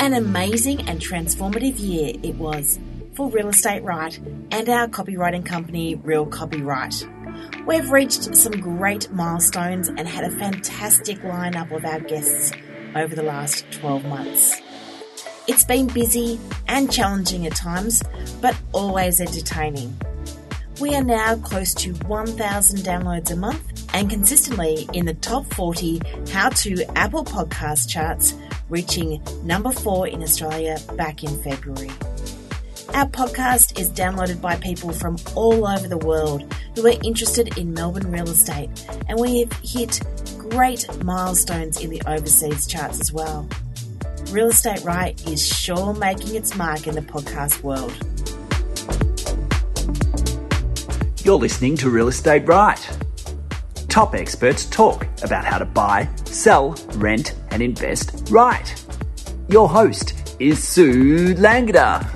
an amazing and transformative year it was for Real Estate Right and our copywriting company, Real Copy Right. We've reached some great milestones and had a fantastic lineup of our guests over the last 12 months. It's been busy and challenging at times, but always entertaining. We are now close to 1,000 downloads a month and consistently in the top 40 how to Apple podcast charts, reaching number four in Australia back in February. Our podcast is downloaded by people from all over the world who are interested in Melbourne real estate, and we have hit great milestones in the overseas charts as well. Real Estate Right is sure making its mark in the podcast world. You're listening to Real Estate Right. Top experts talk about how to buy, sell, rent, and invest right. Your host is Sue Langeder.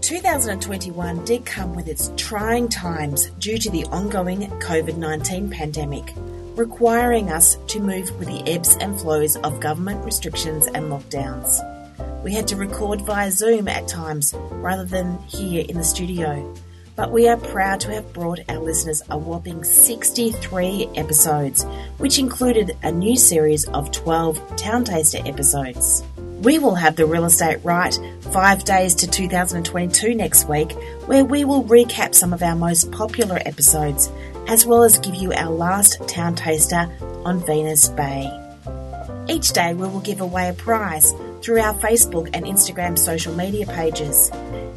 Two thousand and twenty-one did come with its trying times due to the ongoing COVID 19 pandemic, requiring us to move with the ebbs and flows of government restrictions and lockdowns. We had to record via Zoom at times rather than here in the studio. But we are proud to have brought our listeners a whopping 63 episodes, which included a new series of 12 Town Taster episodes. We will have the real estate right five days to 2022 next week, where we will recap some of our most popular episodes, as well as give you our last town taster on Venus Bay. Each day we will give away a prize through our Facebook and Instagram social media pages.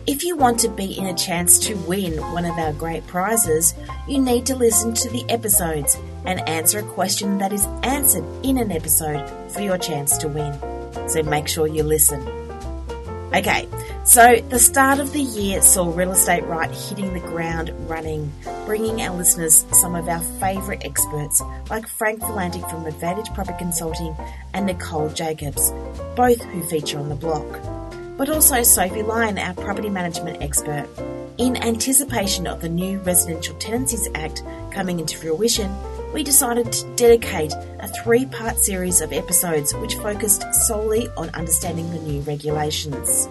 If you want to be in a chance to win one of our great prizes, you need to listen to the episodes and answer a question that is answered in an episode for your chance to win. So make sure you listen. Okay, so the start of the year saw Real Estate Right hitting the ground running, bringing our listeners some of our favourite experts like Frank Valentic from Advantage Property Consulting and Nicole Jacobs, both who feature on the block. But also Sophie Lyon, our property management expert. In anticipation of the new Residential Tenancies Act coming into fruition, we decided to dedicate a three part series of episodes which focused solely on understanding the new regulations.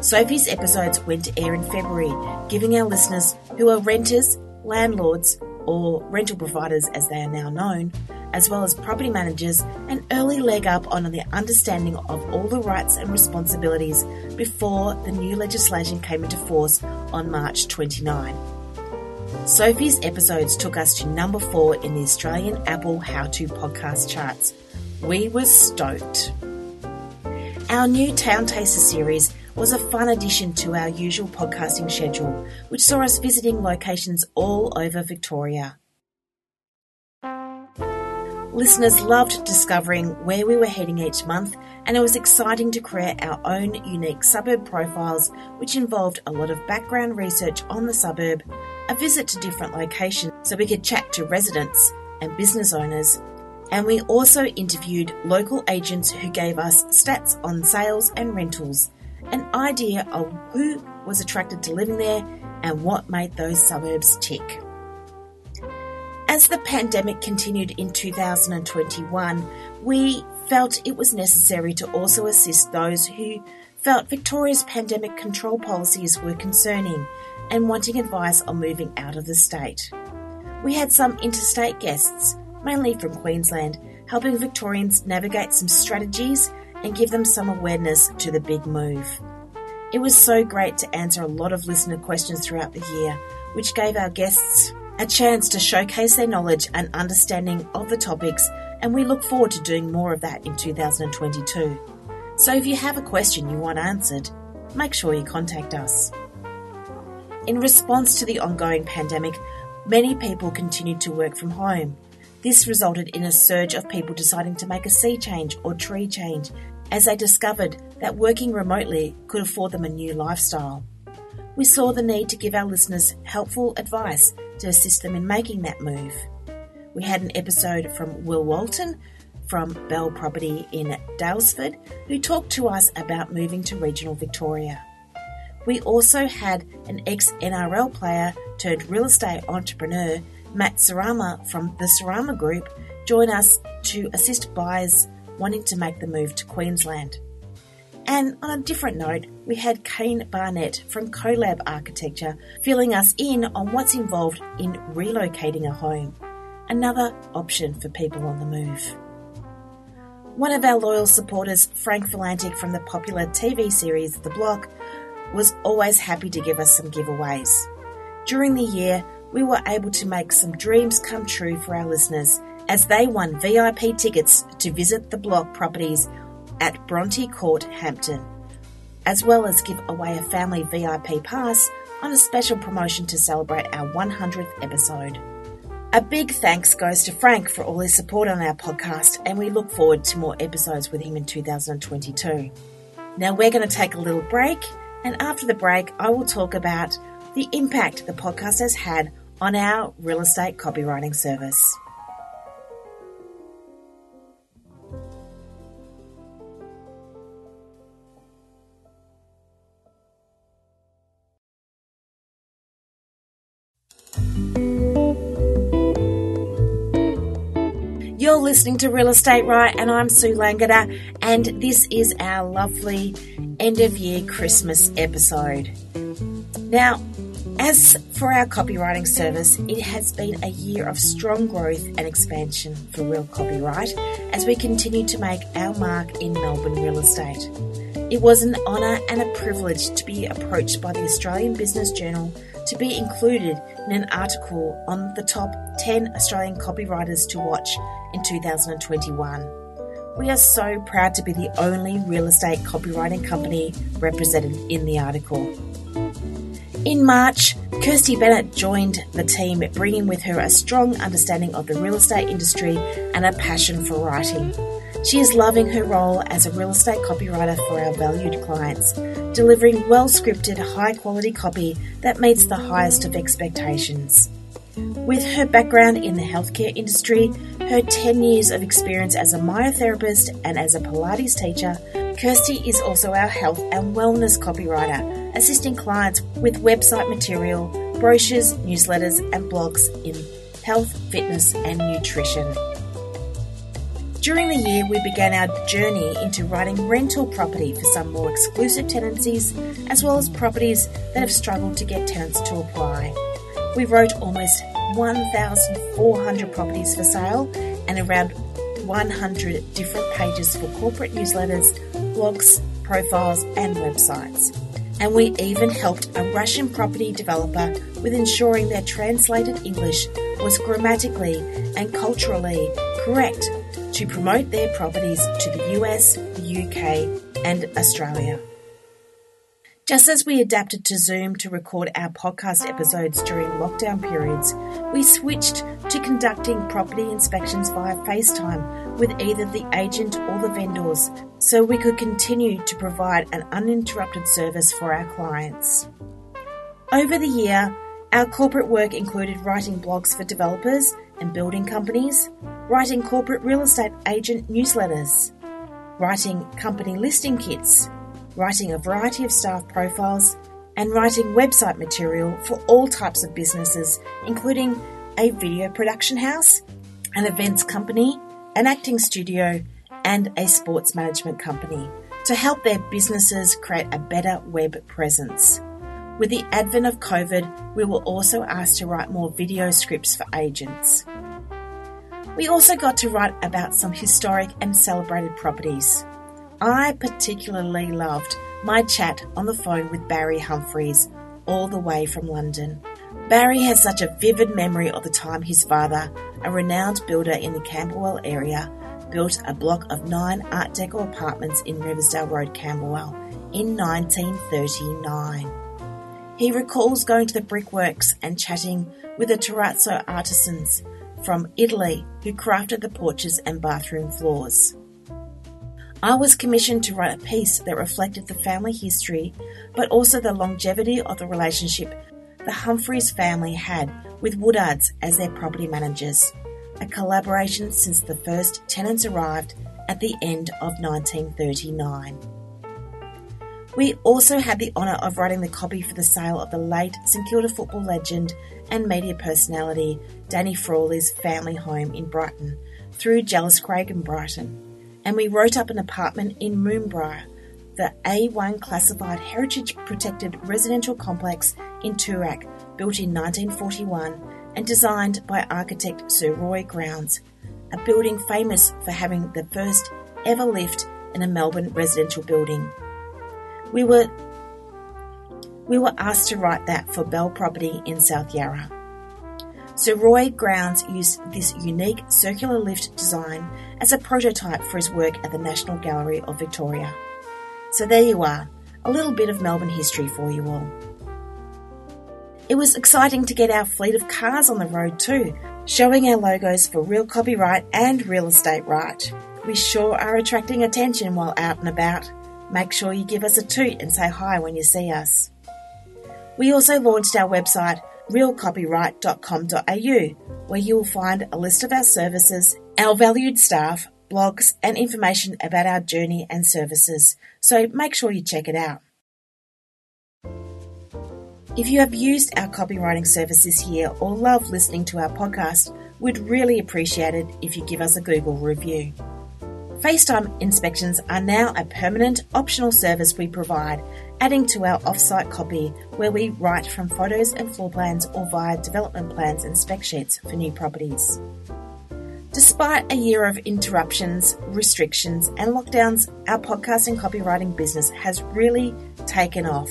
Sophie's episodes went to air in February, giving our listeners who are renters, landlords, or rental providers as they are now known, as well as property managers, an early leg up on the understanding of all the rights and responsibilities before the new legislation came into force on March 29. Sophie's episodes took us to number four in the Australian Apple How To podcast charts. We were stoked. Our new Town Taster series was a fun addition to our usual podcasting schedule, which saw us visiting locations all over Victoria. Listeners loved discovering where we were heading each month, and it was exciting to create our own unique suburb profiles, which involved a lot of background research on the suburb, a visit to different locations so we could chat to residents and business owners, and we also interviewed local agents who gave us stats on sales and rentals, an idea of who was attracted to living there and what made those suburbs tick. As the pandemic continued in 2021, we felt it was necessary to also assist those who felt Victoria's pandemic control policies were concerning and wanting advice on moving out of the state. We had some interstate guests, mainly from Queensland, helping Victorians navigate some strategies and give them some awareness to the big move. It was so great to answer a lot of listener questions throughout the year, which gave our guests a chance to showcase their knowledge and understanding of the topics, and we look forward to doing more of that in 2022. So if you have a question you want answered, make sure you contact us. In response to the ongoing pandemic, many people continued to work from home. This resulted in a surge of people deciding to make a sea change or tree change as they discovered that working remotely could afford them a new lifestyle. We saw the need to give our listeners helpful advice to assist them in making that move. We had an episode from Will Walton from Bell Property in Daylesford who talked to us about moving to regional Victoria. we also had an ex NRL player turned real estate entrepreneur, Matt Sarama from the Sarama Group, join us to assist buyers wanting to make the move to Queensland. And on a different note, we had Kane Barnett from CoLab Architecture filling us in on what's involved in relocating a home, another option for people on the move. One of our loyal supporters, Frank Valentic from the popular TV series The Block, was always happy to give us some giveaways. During the year, we were able to make some dreams come true for our listeners as they won VIP tickets to visit the Block properties at Bronte Court, Hampton, as well as give away a family VIP pass on a special promotion to celebrate our 100th episode. A big thanks goes to Frank for all his support on our podcast, and we look forward to more episodes with him in 2022. Now we're going to take a little break, and after the break, I will talk about the impact the podcast has had on our real estate copywriting service. You're listening to Real Estate Right, and I'm Sue Langeder, and this is our lovely end of year Christmas episode. Now, as for our copywriting service, it has been a year of strong growth and expansion for Real Copy Right as we continue to make our mark in Melbourne real estate. It was an honour and a privilege to be approached by the Australian Business Journal to be included in an article on the top 10 Australian copywriters to watch in 2021. We are so proud to be the only real estate copywriting company represented in the article. In March, Kirsty Bennett joined the team, bringing with her a strong understanding of the real estate industry and a passion for writing. She is loving her role as a real estate copywriter for our valued clients, delivering well scripted, high quality copy that meets the highest of expectations. With her background in the healthcare industry, her 10 years of experience as a myotherapist and as a Pilates teacher, Kirsty is also our health and wellness copywriter, assisting clients with website material, brochures, newsletters, and blogs in health, fitness, and nutrition. During the year, we began our journey into writing rental property for some more exclusive tenancies, as well as properties that have struggled to get tenants to apply. We wrote almost 1,400 properties for sale and around 100 different pages for corporate newsletters, blogs, profiles, and websites. And we even helped a Russian property developer with ensuring their translated English was grammatically and culturally correct to promote their properties to the US, the UK, and Australia. Just as we adapted to Zoom to record our podcast episodes during lockdown periods, we switched to conducting property inspections via FaceTime with either the agent or the vendors so we could continue to provide an uninterrupted service for our clients. Over the year, our corporate work included writing blogs for developers and building companies, writing corporate real estate agent newsletters, writing company listing kits, writing a variety of staff profiles, and writing website material for all types of businesses, including a video production house, an events company, an acting studio, and a sports management company to help their businesses create a better web presence. With the advent of COVID, we were also asked to write more video scripts for agents. We also got to write about some historic and celebrated properties. I particularly loved my chat on the phone with Barry Humphries, all the way from London. Barry has such a vivid memory of the time his father, a renowned builder in the Camberwell area, built a block of nine Art Deco apartments in Riversdale Road, Camberwell, in 1939. He recalls going to the brickworks and chatting with the terrazzo artisans from Italy who crafted the porches and bathroom floors. I was commissioned to write a piece that reflected the family history, but also the longevity of the relationship the Humphries family had with Woodards as their property managers, a collaboration since the first tenants arrived at the end of 1939. We also had the honour of writing the copy for the sale of the late St Kilda football legend and media personality Danny Frawley's family home in Brighton through Jellis Craig in Brighton. And we wrote up an apartment in Moonbria, the A1 classified heritage protected residential complex in Toorak, built in 1941 and designed by architect Sir Roy Grounds, a building famous for having the first ever lift in a Melbourne residential building. We were we were asked to write that for Bell Property in South Yarra. Sir Roy Grounds used this unique circular lift design as a prototype for his work at the National Gallery of Victoria. So there you are, a little bit of Melbourne history for you all. It was exciting to get our fleet of cars on the road too, showing our logos for Real Copy Right and Real Estate Right. We sure are attracting attention while out and about. Make sure you give us a toot and say hi when you see us. We also launched our website realcopyright.com.au, where you will find a list of our services, our valued staff, blogs, and information about our journey and services. So make sure you check it out. If you have used our copywriting services here or love listening to our podcast, we'd really appreciate it if you give us a Google review. FaceTime inspections are now a permanent optional service we provide, adding to our off-site copy where we write from photos and floor plans or via development plans and spec sheets for new properties. Despite a year of interruptions, restrictions, and lockdowns, our podcast and copywriting business has really taken off.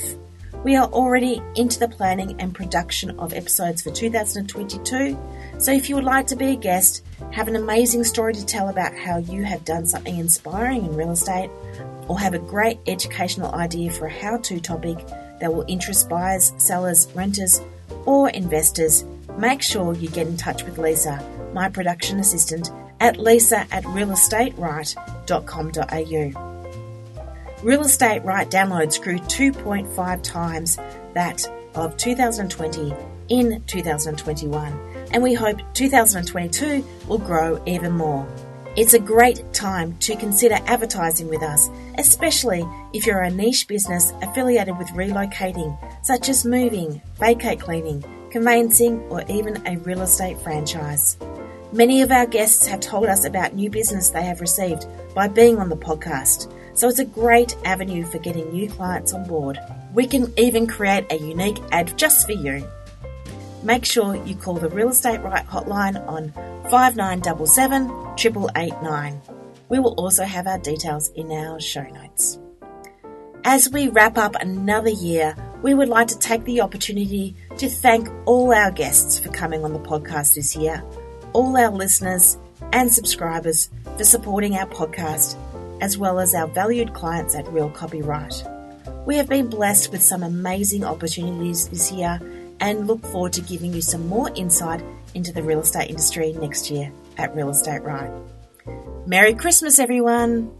We are already into the planning and production of episodes for 2022, so if you would like to be a guest, have an amazing story to tell about how you have done something inspiring in real estate, or have a great educational idea for a how to topic that will interest buyers, sellers, renters, or investors, make sure you get in touch with Lisa, my production assistant, at lisa at realestateright.com.au. Real Estate Right downloads grew 2.5 times that of 2020 in 2021, and we hope 2022 will grow even more. It's a great time to consider advertising with us, especially if you're a niche business affiliated with relocating, such as moving, vacate cleaning, conveyancing, or even a real estate franchise. Many of our guests have told us about new business they have received by being on the podcast, so it's a great avenue for getting new clients on board. We can even create a unique ad just for you. Make sure you call the Real Estate Right hotline on 5977 8889. We will also have our details in our show notes. As we wrap up another year, we would like to take the opportunity to thank all our guests for coming on the podcast this year, all our listeners and subscribers for supporting our podcast as well as our valued clients at Real Copy Right. We have been blessed with some amazing opportunities this year and look forward to giving you some more insight into the real estate industry next year at Real Estate Right. Merry Christmas, everyone!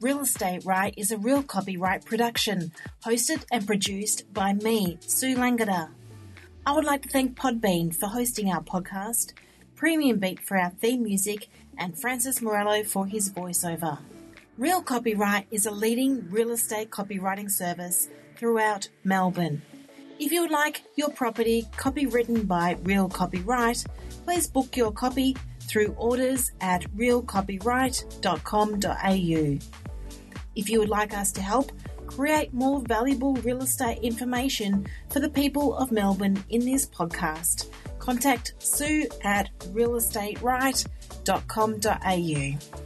Real Estate Right is a real copy right production, hosted and produced by me, Sue Langeder. I would like to thank Podbean for hosting our podcast Premium Beat for our theme music, and Francis Morello for his voiceover. Real Copy Right is a leading real estate copywriting service throughout Melbourne. If you would like your property copywritten by Real Copy Right, please book your copy through orders at realcopyright.com.au. If you would like us to help create more valuable real estate information for the people of Melbourne in this podcast, contact sue at realestateright.com.au.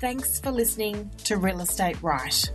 Thanks for listening to Real Estate Right.